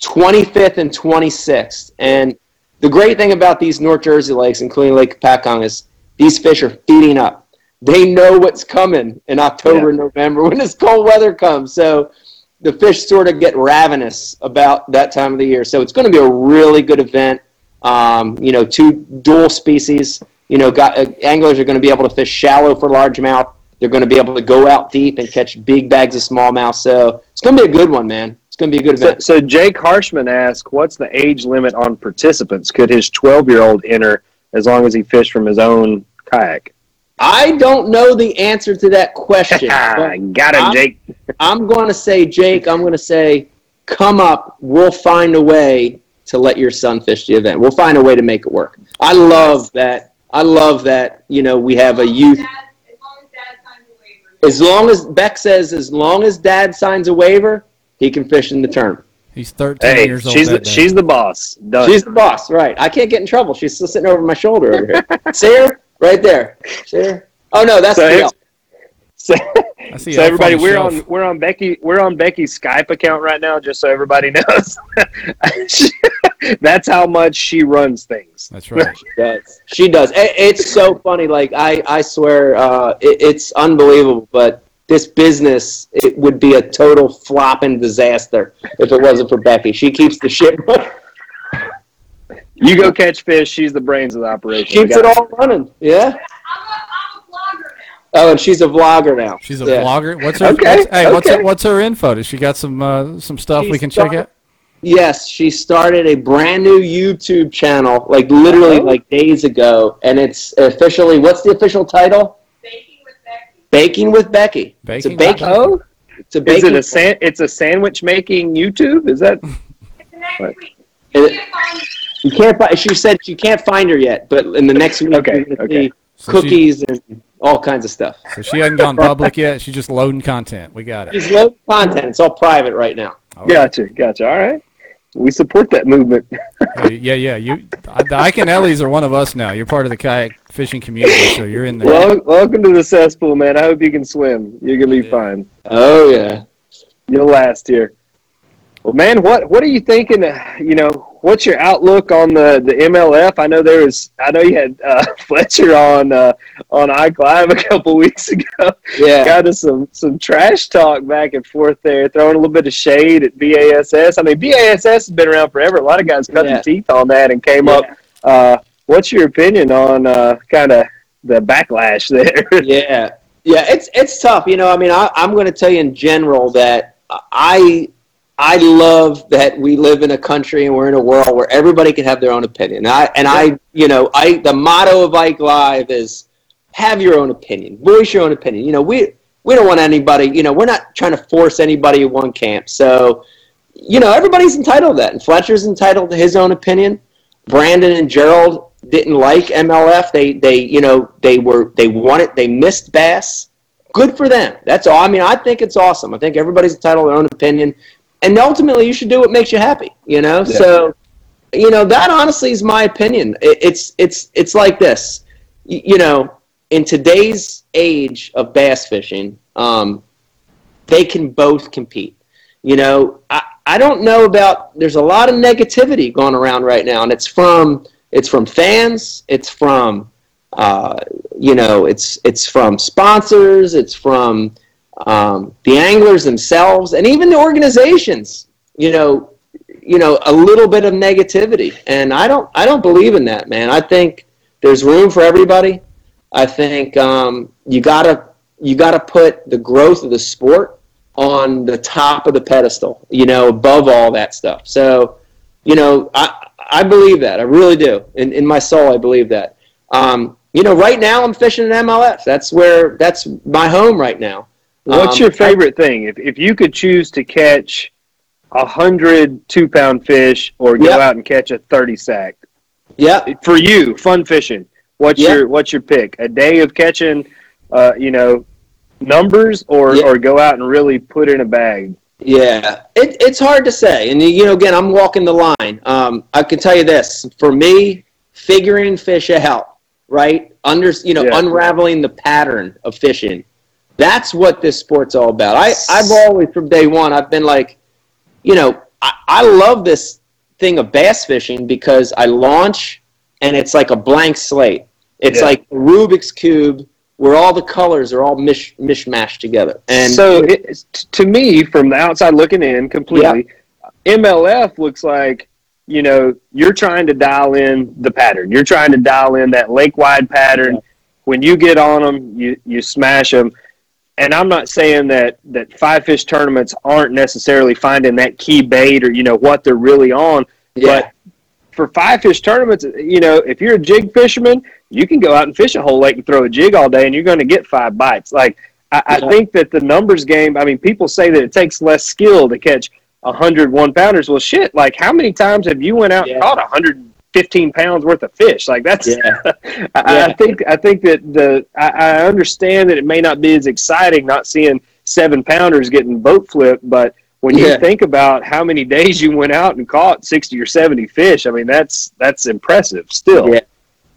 25th and 26th. And the great thing about these North Jersey lakes, including Lake Hopatcong, is these fish are feeding up. They know what's coming in October and November when this cold weather comes. So the fish sort of get ravenous about that time of the year. So it's going to be a really good event. Um, you know, two dual species. You know, got, uh, anglers are going to be able to fish shallow for largemouth. They're going to be able to go out deep and catch big bags of smallmouth. So it's going to be a good one, man. It's going to be a good event. so Jake Harshman asked, "What's the age limit on participants? Could his 12-year-old enter as long as he fished from his own kayak?" I don't know the answer to that question. but Got him, I'm- Jake. I'm going to say, Jake, I'm going to say, come up. We'll find a way to let your son fish the event. We'll find a way to make it work. I love that. I love that, you know, we have a youth. As long as dad signs a waiver. As long as Beck says, as long as dad signs a waiver, he can fish in the tournament. He's 13 Hey, years old. she's that the, day. she's the boss. Done. She's the boss, right? I can't get in trouble. She's still sitting over my shoulder over here. See her? Right there. See her? Oh no, that's So the it's- so, I see so everybody, we're shelf. on we're on Becky we're on Becky's Skype account right now, just so everybody knows. That's how much she runs things. That's right. She does. She does. It- It's so funny. Like I, I swear, uh, it, it's unbelievable. But this business, it would be a total flop and disaster if it wasn't for Becky. She keeps the ship. You go catch fish. She's the brains of the operation. keeps it all running. Yeah. I'm a, I'm a vlogger now. Oh, and she's a vlogger now. She's a Yeah. vlogger. What's her? Okay, what's, hey, what's okay. her, what's her info? Does she got some uh, some stuff we She's can check got- out? Yes, she started a brand new YouTube channel, like literally Oh. like days ago, and it's officially. What's the official title? Baking with Becky. Baking with Becky. it's a Baking baking. Oh, It's a baking. is it a san- It's a sandwich making YouTube. Is that? It's next What? week. You it- can't find You can't find. She said she can't find her yet, but in the next week Okay, you're okay. see So she- cookies and all kinds of stuff. So she hasn't gone public yet. She's just loading content. We got it. She's loading content. It's all private right now. All right. Gotcha, gotcha. All right, we support that movement. Yeah, yeah. You, the Ike and Ellie's are one of us now. You're part of the kayak fishing community, so you're in there. well, welcome to the cesspool, man. I hope you can swim. You're gonna be Yeah. fine. Oh yeah. You'll last here. Well, man, what what are you thinking? uh, You know, what's your outlook on the, the MLF? I know there was. I know you had uh, Fletcher on uh, on Ike Live a couple weeks ago. Yeah. Got us some some trash talk back and forth there, throwing a little bit of shade at BASS. I mean, BASS has been around forever. A lot of guys cut Yeah. their teeth on that and came up. Uh, what's your opinion on uh, kind of the backlash there? yeah, yeah. It's it's tough. You know, I mean, I, I'm going to tell you in general that I I love that we live in a country and we're in a world where everybody can have their own opinion. And I and I, you know, I the motto of Ike Live is have your own opinion, voice your own opinion. You know, we we don't want anybody. You know, we're not trying to force anybody in one camp. So, you know, everybody's entitled to that, and Fletcher's entitled to his own opinion. Brandon and Gerald didn't like MLF. They they you know they were they wanted they missed Bass. Good for them. That's all. I mean, I think it's awesome. I think everybody's entitled to their own opinion, and ultimately, you should do what makes you happy. You know, Yeah. so you know that honestly is my opinion. It, it's it's it's like this. Y- you know, in today's age of bass fishing, um, they can both compete. You know, I, I don't know about. There's a lot of negativity going around right now, and it's from it's from fans, it's from uh, you know, it's it's from sponsors, it's from um, the anglers themselves, and even the organizations. You know, you know, a little bit of negativity, and I don't I don't believe in that, man. I think there's room for everybody. I think um, you gotta you gotta put the growth of the sport on the top of the pedestal, you know, above all that stuff. So, you know, I I believe that. I really do. In in my soul I believe that. Um, you know, right now I'm fishing in MLF. That's where that's my home right now. What's Um, your favorite thing? If if you could choose to catch a hundred two pound fish or go Yep. out and catch a thirty sack Yeah. for you, fun fishing. What's Yeah. your what's your pick? A day of catching, uh, you know, numbers, or Yeah. or go out and really put in a bag. Yeah, it, it's hard to say. And, you know, again, I'm walking the line. Um, I can tell you this for me, figuring fish out, right? Under, you know, Yeah. unraveling the pattern of fishing. That's what this sport's all about. I, I've always, from day one, I've been like, you know, I, I love this thing of bass fishing because I launch and it's like a blank slate. It's Yeah. like a Rubik's Cube where all the colors are all mish, mishmashed together. And so it, to me, from the outside looking in, completely, MLF looks like you know you're trying to dial in the pattern. You're trying to dial in that lake wide pattern. When you get on them, you you smash them. And I'm not saying that that five fish tournaments aren't necessarily finding that key bait or you know what they're really on. yeah. But for five fish tournaments, you know, if you're a jig fisherman, you can go out and fish a whole lake and throw a jig all day, and you're going to get five bites. Like I, I think that the numbers game. I mean, people say that it takes less skill to catch a hundred one pounders. Well, shit. Like how many times have you went out Yeah. and caught a hundred fifteen pounds worth of fish? Like that's. Yeah. I, I think I think that the I, I understand that it may not be as exciting not seeing seven pounders getting boat flipped, but when you Yeah. think about how many days you went out and caught sixty or seventy fish, I mean that's that's impressive still. Yeah.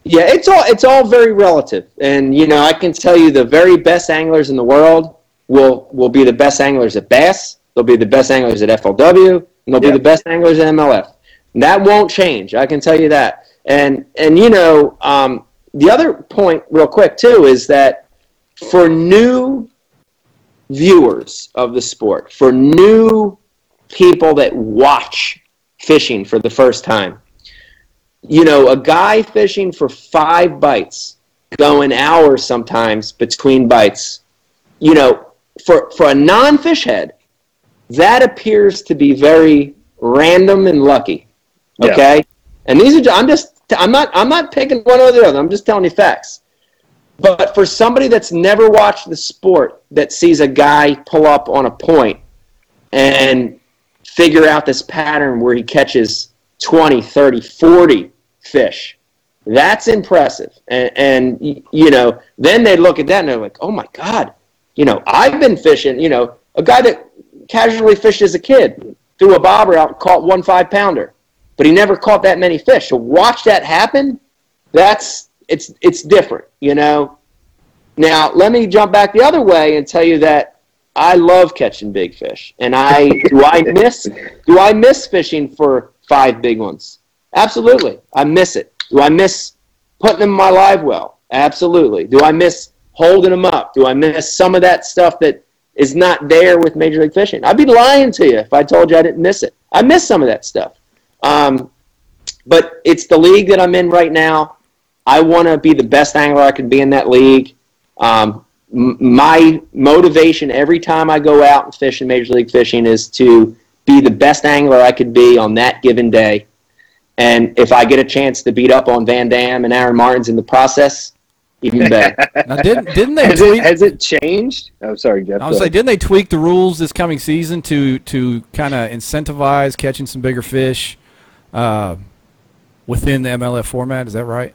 Yeah, it's all it's all very relative, and you know I can tell you the very best anglers in the world will will be the best anglers at bass. They'll be the best anglers at FLW, and they'll Yeah. be the best anglers at MLF. That won't change. I can tell you that. And and you know um, the other point, real quick too, is that for new viewers of the sport, for new people that watch fishing for the first time, you know, a guy fishing for five bites, going hours sometimes between bites, you know, for, for a non fish head, that appears to be very random and lucky. Yeah. Okay? And these are, I'm just, I'm not, I'm not picking one or the other. I'm just telling you facts. But for somebody that's never watched the sport, that sees a guy pull up on a point and figure out this pattern where he catches 20, 30, 40 fish. That's impressive. And, and you know, then they look at that and they're like, oh my God, you know, I've been fishing, you know, a guy that casually fished as a kid threw a bobber out and caught one five pounder, but he never caught that many fish. So watch that happen. That's, it's, it's different, you know. Now, let me jump back the other way and tell you that I love catching big fish. And I do I miss do I miss fishing for five big ones? Absolutely. I miss it. Do I miss putting them in my live well? Absolutely. Do I miss holding them up? Do I miss some of that stuff that is not there with Major League Fishing? I'd be lying to you if I told you I didn't miss it. I miss some of that stuff. Um, but it's the league that I'm in right now. I want to be the best angler I can be in that league. Um, m- my motivation every time I go out and fish in Major League Fishing is to be the best angler I could be on that given day. And if I get a chance to beat up on Van Dam and Aaron Martens in the process, even better. Now, didn't didn't they Has it, has it changed? I'm oh, sorry, Jeff. I would say, didn't they tweak the rules this coming season to to kind of incentivize catching some bigger fish uh, within the MLF format? Is that right?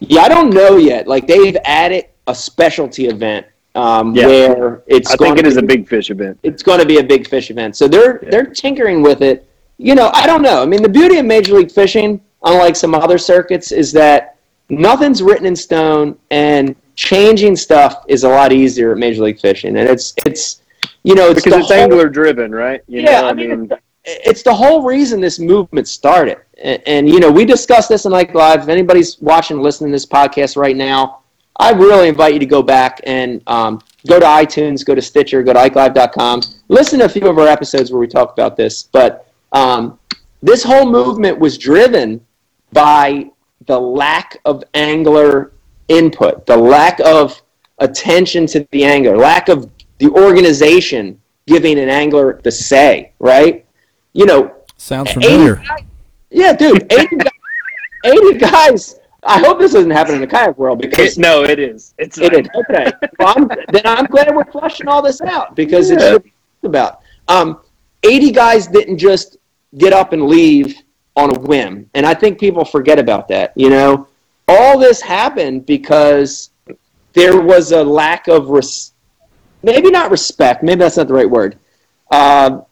yeah, I don't know yet. Like they've added a specialty event um, Yeah. where it's I think going it is to a big fish event. it's going to be a big fish event. So they're Yeah. they're tinkering with it. You know, I don't know. I mean, the beauty of Major League Fishing, unlike some other circuits, is that nothing's written in stone, and changing stuff is a lot easier at Major League Fishing. And it's it's you know it's Because it's whole- angler driven, right? You yeah, know, I mean, it's, the, it's the whole reason this movement started. And, and, you know, we discussed this in Ike Live. If anybody's watching, listening to this podcast right now, I really invite you to go back and um, go to iTunes, go to Stitcher, go to IkeLive.com, listen to a few of our episodes where we talk about this. But um, this whole movement was driven by the lack of angler input, the lack of attention to the angler, lack of the organization giving an angler the say, right? You know, Sounds familiar. guys- yeah, dude, 80, guys, 80 guys. I hope this doesn't happen in the kayak world because It, no, it is. It's it is. Okay. Well, I'm, then I'm glad we're flushing all this out because it's what about. Um, 80 guys didn't just get up and leave on a whim. And I think people forget about that. You know, all this happened because there was a lack of, res- maybe not respect, maybe that's not the right word. Uh,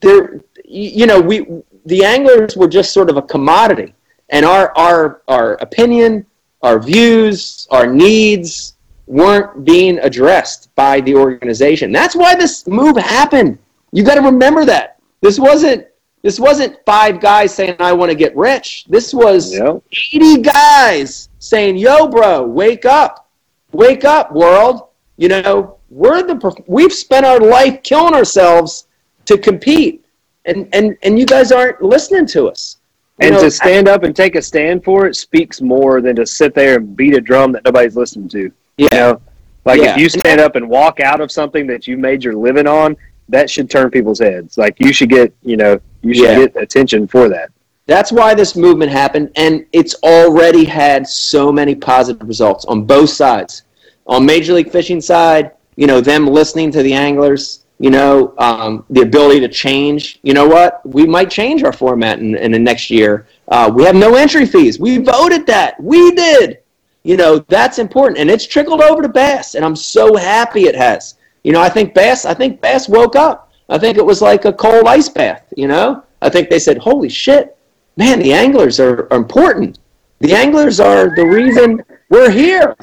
there, you know, we, the anglers were just sort of a commodity. And our, our, our opinion, our views, our needs weren't being addressed by the organization. That's why this move happened. You got to remember that. This wasn't this wasn't five guys saying I want to get rich. This was Yep. 80 guys saying, "Yo, bro, wake up. Wake up, world. You know, we're the we've spent our life killing ourselves to compete. And and and you guys aren't listening to us." You And know, to stand up and take a stand for it speaks more than to sit there and beat a drum that nobody's listening to. yeah. You know, like Yeah. if you stand up and walk out of something that you made your living on, that should turn people's heads. Like you should get, you know, you should Yeah. get attention for that. That's why this movement happened, and it's already had so many positive results on both sides. On Major League Fishing side, you know, them listening to the anglers, you know, um, the ability to change. You know what? We might change our format in, in the next year. Uh, we have no entry fees. We voted that. We did. You know, that's important, and it's trickled over to bass, and I'm so happy it has. You know, I think bass. I think bass woke up. I think it was like a cold ice bath. You know, I think they said, "Holy shit, man! The anglers are, are important. The anglers are the reason we're here.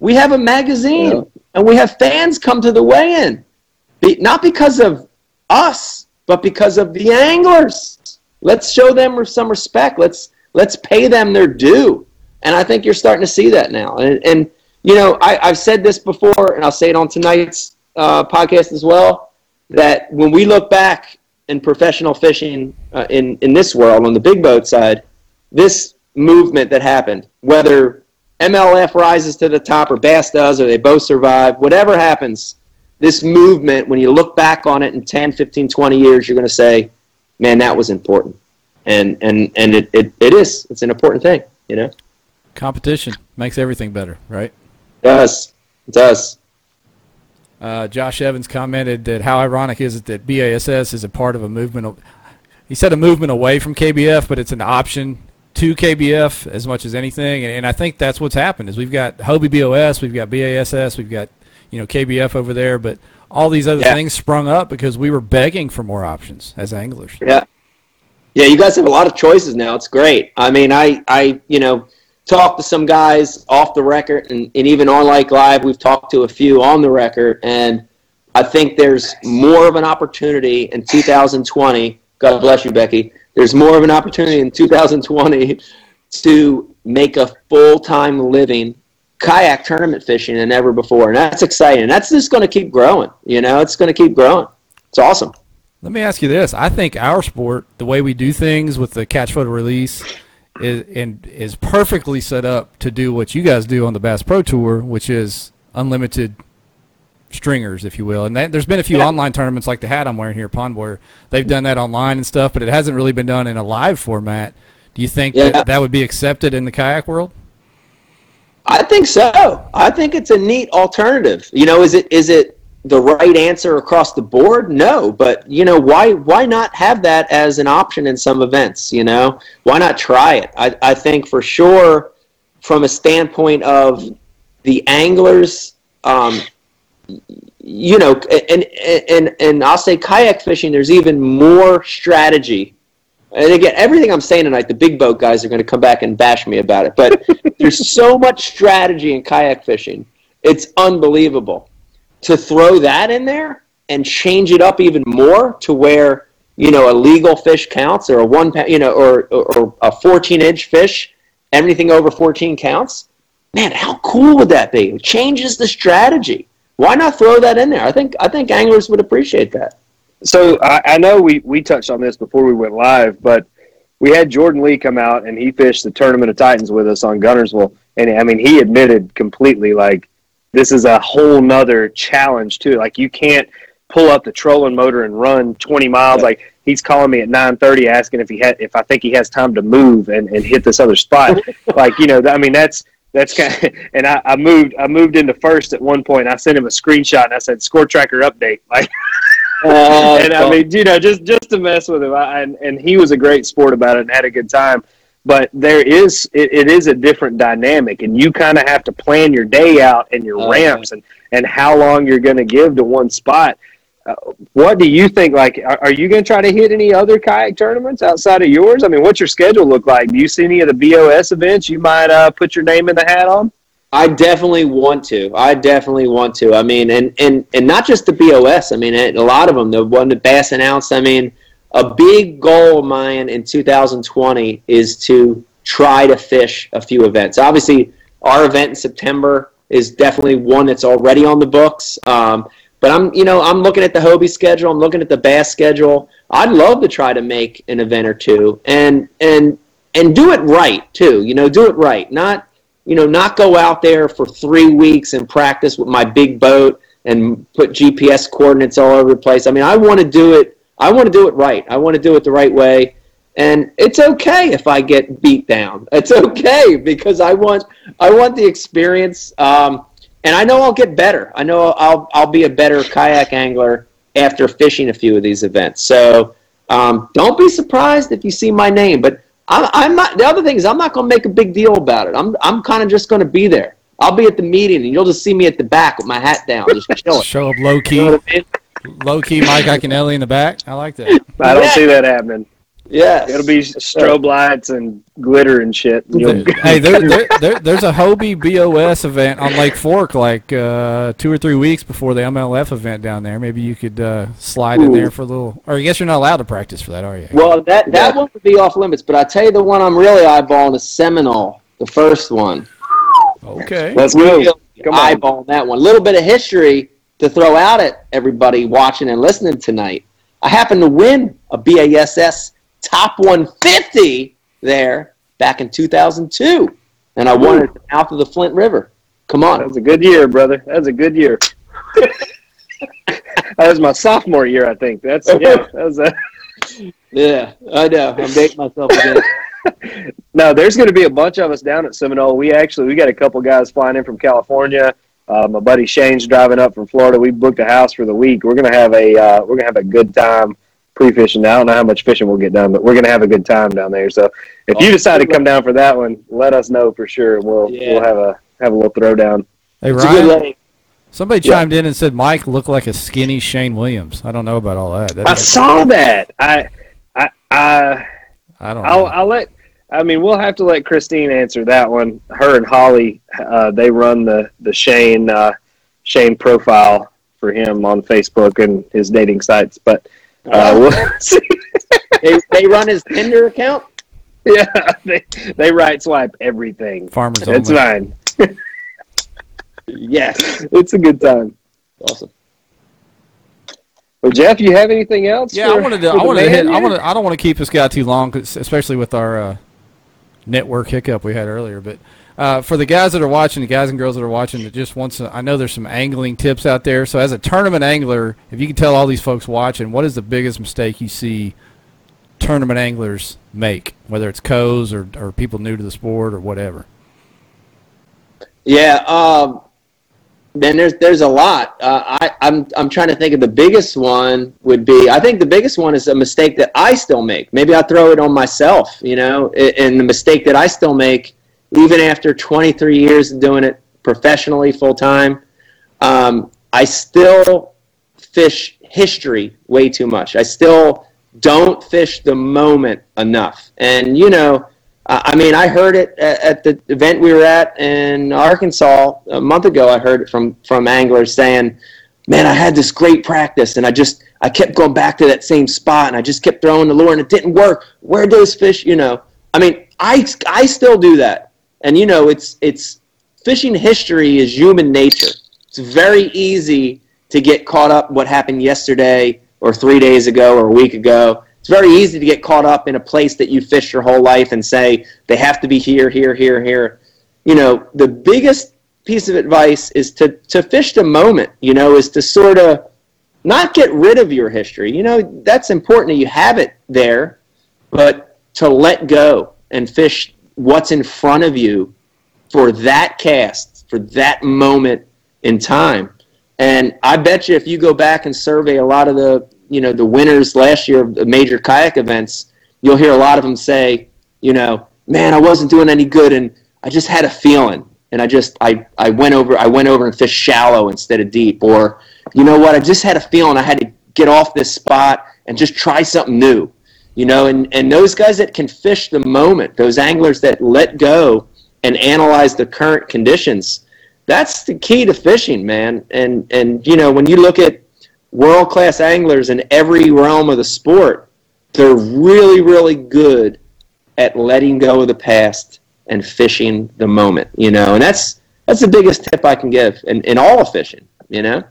We have a magazine, Yeah. and we have fans come to the weigh-in, Be, not because of us, but because of the anglers. Let's show them some respect. Let's let's pay them their due. And I think you're starting to see that now. And, and you know, I, I've said this before, and I'll say it on tonight's uh, podcast as well. That when we look back in professional fishing uh, in in this world on the big boat side, this movement that happened, whether MLF rises to the top or Bass does, or they both survive, whatever happens, this movement, when you look back on it in 10, 15, 20 years, you're going to say, man, that was important. And, and, and it, it, it is. It's an important thing, you know? Competition makes everything better, right? does. It does. Uh, Josh Evans commented that how ironic is it that BASS is a part of a movement. Of, he said a movement away from KBF, but it's an option to KBF as much as anything. And, and I think that's what's happened is we've got Hobie BOS, we've got BASS, we've got you know KBF over there, but all these other Yeah. things sprung up because we were begging for more options as anglers. Yeah. Yeah, you guys have a lot of choices now. It's great. I mean, I, I you know, talked to some guys off the record and, and even on Ike Live, we've talked to a few on the record. And I think there's more of an opportunity in 2020. God bless you, Becky. There's more of an opportunity in 2020 to make a full time living kayak tournament fishing than ever before. And that's exciting. That's just going to keep growing. You know, it's going to keep growing. It's awesome. Let me ask you this: I think our sport, the way we do things with the catch photo release, is and is perfectly set up to do what you guys do on the Bass Pro Tour, which is unlimited stringers, if you will. And that, there's been a few Yeah. online tournaments like the hat I'm wearing here, Pond, where they've done that online and stuff, but it hasn't really been done in a live format. Do you think Yeah. that, that would be accepted in the kayak world? I think so. I think it's a neat alternative. You know, is it is it the right answer across the board? No, but you know, why why not have that as an option in some events? You know, why not try it? I, I think for sure, from a standpoint of the anglers, um, you know, and and and I'll say kayak fishing. There's even more strategy and again, everything I'm saying tonight, the big boat guys are going to come back and bash me about it. But there's so much strategy in kayak fishing. It's unbelievable. To throw that in there and change it up even more to where, you know, a legal fish counts or a one, you know, or, or, or a 14 inch fish, anything over 14 counts. Man, how cool would that be? It changes the strategy. Why not throw that in there? I think I think anglers would appreciate that. So I, I know we, we touched on this before we went live, but we had Jordan Lee come out and he fished the Tournament of Titans with us on Guntersville. And I mean, he admitted completely like this is a whole nother challenge too. Like you can't pull up the trolling motor and run 20 miles. Like he's calling me at 930 asking if he had, if I think he has time to move and, and hit this other spot. like, you know, I mean, that's, that's kind of, and I, I moved, I moved into first at one point. I sent him a screenshot and I said, score tracker update. Like, Uh, and I mean, you know, just just to mess with him, I, and and he was a great sport about it and had a good time. But there is it, it is a different dynamic, and you kind of have to plan your day out and your Oh, ramps and and how long you're going to give to one spot. Uh, what do you think? Like, are, are you going to try to hit any other kayak tournaments outside of yours? I mean, what's your schedule look like? Do you see any of the BOS events you might uh, put your name in the hat on? I definitely want to. I definitely want to. I mean, and and and not just the BOS. I mean, a lot of them. The one that Bass announced. I mean, a big goal of mine in 2020 is to try to fish a few events. Obviously, our event in September is definitely one that's already on the books. Um, but I'm, you know, I'm looking at the Hobie schedule. I'm looking at the Bass schedule. I'd love to try to make an event or two, and and and do it right too. You know, do it right. Not you know, not go out there for three weeks and practice with my big boat and put GPS coordinates all over the place. I mean, I want to do it. I want to do it right. I want to do it the right way. and it's okay if I get beat down. It's okay because I want I want the experience, um, and I know I'll get better. I know I'll I'll be a better kayak angler after fishing a few of these events. So um, don't be surprised if you see my name. But I'm, I'm not. The other thing is I'm not going to make a big deal about it. I'm I'm kind of just going to be there. I'll be at the meeting, and you'll just see me at the back with my hat down, just chilling. Show up low You key, know what I mean? low key Mike Iaconelli in the back. I like that. I don't Yeah. see that happening. Yes. It'll be strobe lights and glitter and shit. and hey, there, there, there, there's a Hobie BOS event on Lake Fork like uh, two or three weeks before the MLF event down there. Maybe you could uh, slide in there for a little. Or I guess you're not allowed to practice for that, are you? Well, that that Yeah. one would be off limits, but I tell you the one I'm really eyeballing is Seminole, the first one. Okay. Let's go. Really Come on. eyeballing that one. A little bit of history to throw out at everybody watching and listening tonight. I happened to win a BASS Top 150 there back in 2002, and I won it out of the Flint River. Come on, That was a good year, brother. That was a good year. that was my sophomore year, I think. That's yeah. That was a, Yeah, I know. I'm dating myself again. no, there's going to be a bunch of us down at Seminole. We actually we got a couple guys flying in from California. Uh, my buddy Shane's driving up from Florida. We booked a house for the week. We're gonna have a uh, we're gonna have a good time pre-fishing. I don't know how much fishing we'll get done, but we're gonna have a good time down there. So if you decide to come down for that one, let us know for sure. and We'll Yeah. we'll have a have a little throwdown. Hey, It's a good Ryan, lake. somebody Yeah. chimed in and said Mike looked like a skinny Shane Williams. I don't know about all that. that I saw that. I I I I don't I'll know. I'll let. I mean, we'll have to let Christine answer that one. Her and Holly, uh, they run the the Shane uh, Shane profile for him on Facebook and his dating sites. But uh, they, they run his Tinder account. yeah, they they right swipe everything. Farmers It's only. fine. Yes, It's a good time. awesome. Well, Jeff, you have anything else? Yeah, I wanted to. I wanted to man hit. I here? want to. I don't want to keep this guy too long, especially with our uh, network hiccup we had earlier. But uh, for the guys that are watching, the guys and girls that are watching, that just wants to, I know there's some angling tips out there. So as a tournament angler, if you can tell all these folks watching, what is the biggest mistake you see tournament anglers make, whether it's co's or, or people new to the sport or whatever? Yeah, um, then there's there's a lot. Uh, I I'm I'm trying to think of the biggest one would be. I think the biggest one is a mistake that I still make. Maybe I throw it on myself, you know, and the mistake that I still make, even after 23 years of doing it professionally full time, um, I still fish history way too much. I still don't fish the moment enough, and you know. I mean, I heard it at, the event we were at in Arkansas a month ago. I heard it from from anglers saying, "Man, I had this great practice, and I just I kept going back to that same spot, and I just kept throwing the lure, and it didn't work. Where those fish? You know, I mean, I I still do that, and you know, it's it's fishing history is human nature. It's very easy to get caught up what happened yesterday or three days ago or a week ago. It's very easy to get caught up in a place that you fished your whole life and say they have to be here, here, here, here. You know, the biggest piece of advice is to to fish the moment. You know, is to sort of not get rid of your history. You know, that's important that you have it there, but to let go and fish what's in front of you for that cast, for that moment in time. And I bet you if you go back and survey a lot of the, you know, the winners last year of the major kayak events, you'll hear a lot of them say, you know, man, I wasn't doing any good and I just had a feeling and I just I, I went over I went over and fished shallow instead of deep or you know what, I just had a feeling I had to get off this spot and just try something new. You know, and, and those guys that can fish the moment, those anglers that let go and analyze the current conditions, that's the key to fishing, man. And and you know, when you look at world class anglers in every realm of the sport, they're really, really good at letting go of the past and fishing the moment, you know, and that's that's the biggest tip I can give in, in all of fishing, you know?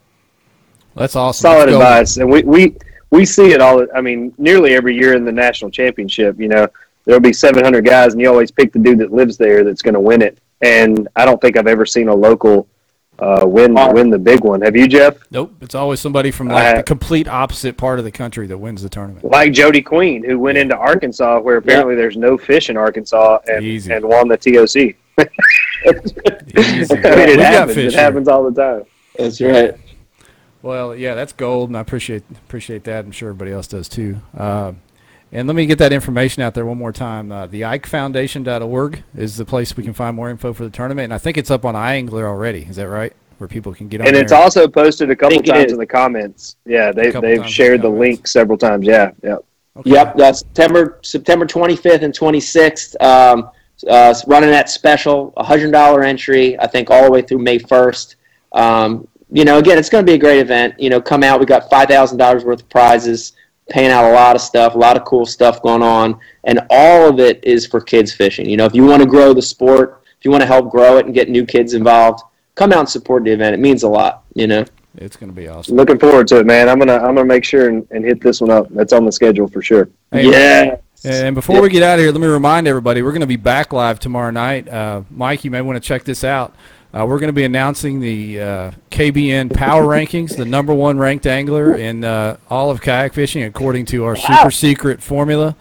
That's awesome. solid advice, and we, we we see it all. I mean, nearly every year in the national championship, you know, there'll be 700 guys, and you always pick the dude that lives there that's going to win it. And I don't think I've ever seen a local uh, win Awesome. win the big one. Have you, Jeff? Nope. It's always somebody from like I- the complete opposite part of the country that wins the tournament. Like Jody Queen, who went into Arkansas, where apparently there's no fish in Arkansas, and, Easy. and won the TOC. I mean, it We've happens. It happens all the time. That's right. Well, yeah, that's gold, and I appreciate appreciate that. I'm sure everybody else does too. Uh, and let me get that information out there one more time. Uh, the IkeFoundation.org is the place we can find more info for the tournament, and I think it's up on iAngler already. Is that right? Where people can get on And there. it's also posted a couple times in the comments. Yeah, they they've shared the the comments. link several times. Yeah, yeah. Okay. Yep, that's September September 25th and 26th. Um, uh, running that special, a hundred dollar entry. I think all the way through May 1st. Um, you know, again, it's going to be a great event. You know, come out. We got five thousand dollars worth of prizes, paying out a lot of stuff, a lot of cool stuff going on, and all of it is for kids fishing. You know, if you want to grow the sport, if you want to help grow it and get new kids involved, come out and support the event. It means a lot. You know. It's going to be awesome. Looking forward to it, man. I'm gonna I'm gonna make sure and, and hit this one up. That's on the schedule for sure. Hey, yeah. And before we get out of here, let me remind everybody we're going to be back live tomorrow night. Uh, Mike, you may want to check this out. Uh, we're going to be announcing the uh, KBN Power Rankings, the number one ranked angler in uh, all of kayak fishing, according to our super secret formula.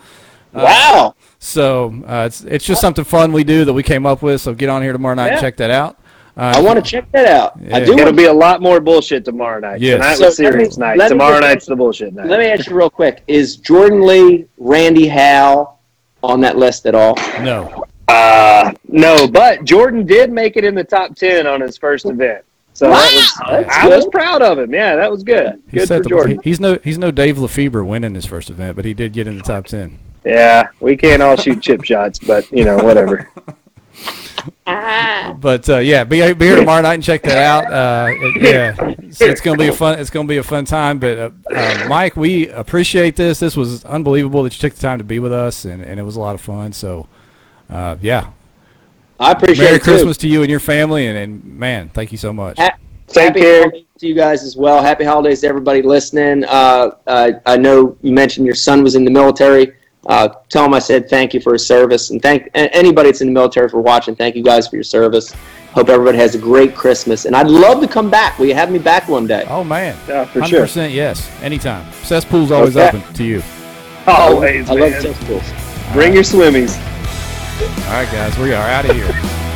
Wow. So uh, it's it's just something fun we do that we came up with. So get on here tomorrow night and check that out. Uh, I want to check that out. I do. It'll be a lot more bullshit tomorrow night. Yes. Tonight So was let me- serious night. let me Tomorrow just- night's the bullshit night. Let me ask you real quick: Is Jordan Lee, Randy Howell on that list at all? no. Uh, no, but Jordan did make it in the top ten on his first event. So that Wow, was, that's I was proud of him. Yeah, that was good. He Good set for the- Jordan. he's no he's no Dave Lefebre winning his first event, but he did get in the top ten. Yeah, we can't all shoot chip shots, but you know, whatever. But uh, yeah, be, be here tomorrow night and check that out. Uh, it- yeah, so it's gonna be a fun. It's gonna be a fun time. But uh, uh, Mike, we appreciate this. This was unbelievable that you took the time to be with us, and, and it was a lot of fun. So, uh, yeah, I appreciate Merry it too. Christmas to you and your family, and, and man, thank you so much. Ha- Take Happy care. to you guys as well. Happy holidays to everybody listening. Uh, uh, I know you mentioned your son was in the military. Uh, tell him I said thank you for his service, and thank a- anybody that's in the military for watching. Thank you guys for your service. Hope everybody has a great Christmas, and I'd love to come back. Will you have me back one day? Oh man, Yeah, for hundred sure. percent yes, anytime. Cesspool's always Okay. open to you. Always, I love man. cesspools. Bring your swimmies. All right, guys, we are out of here.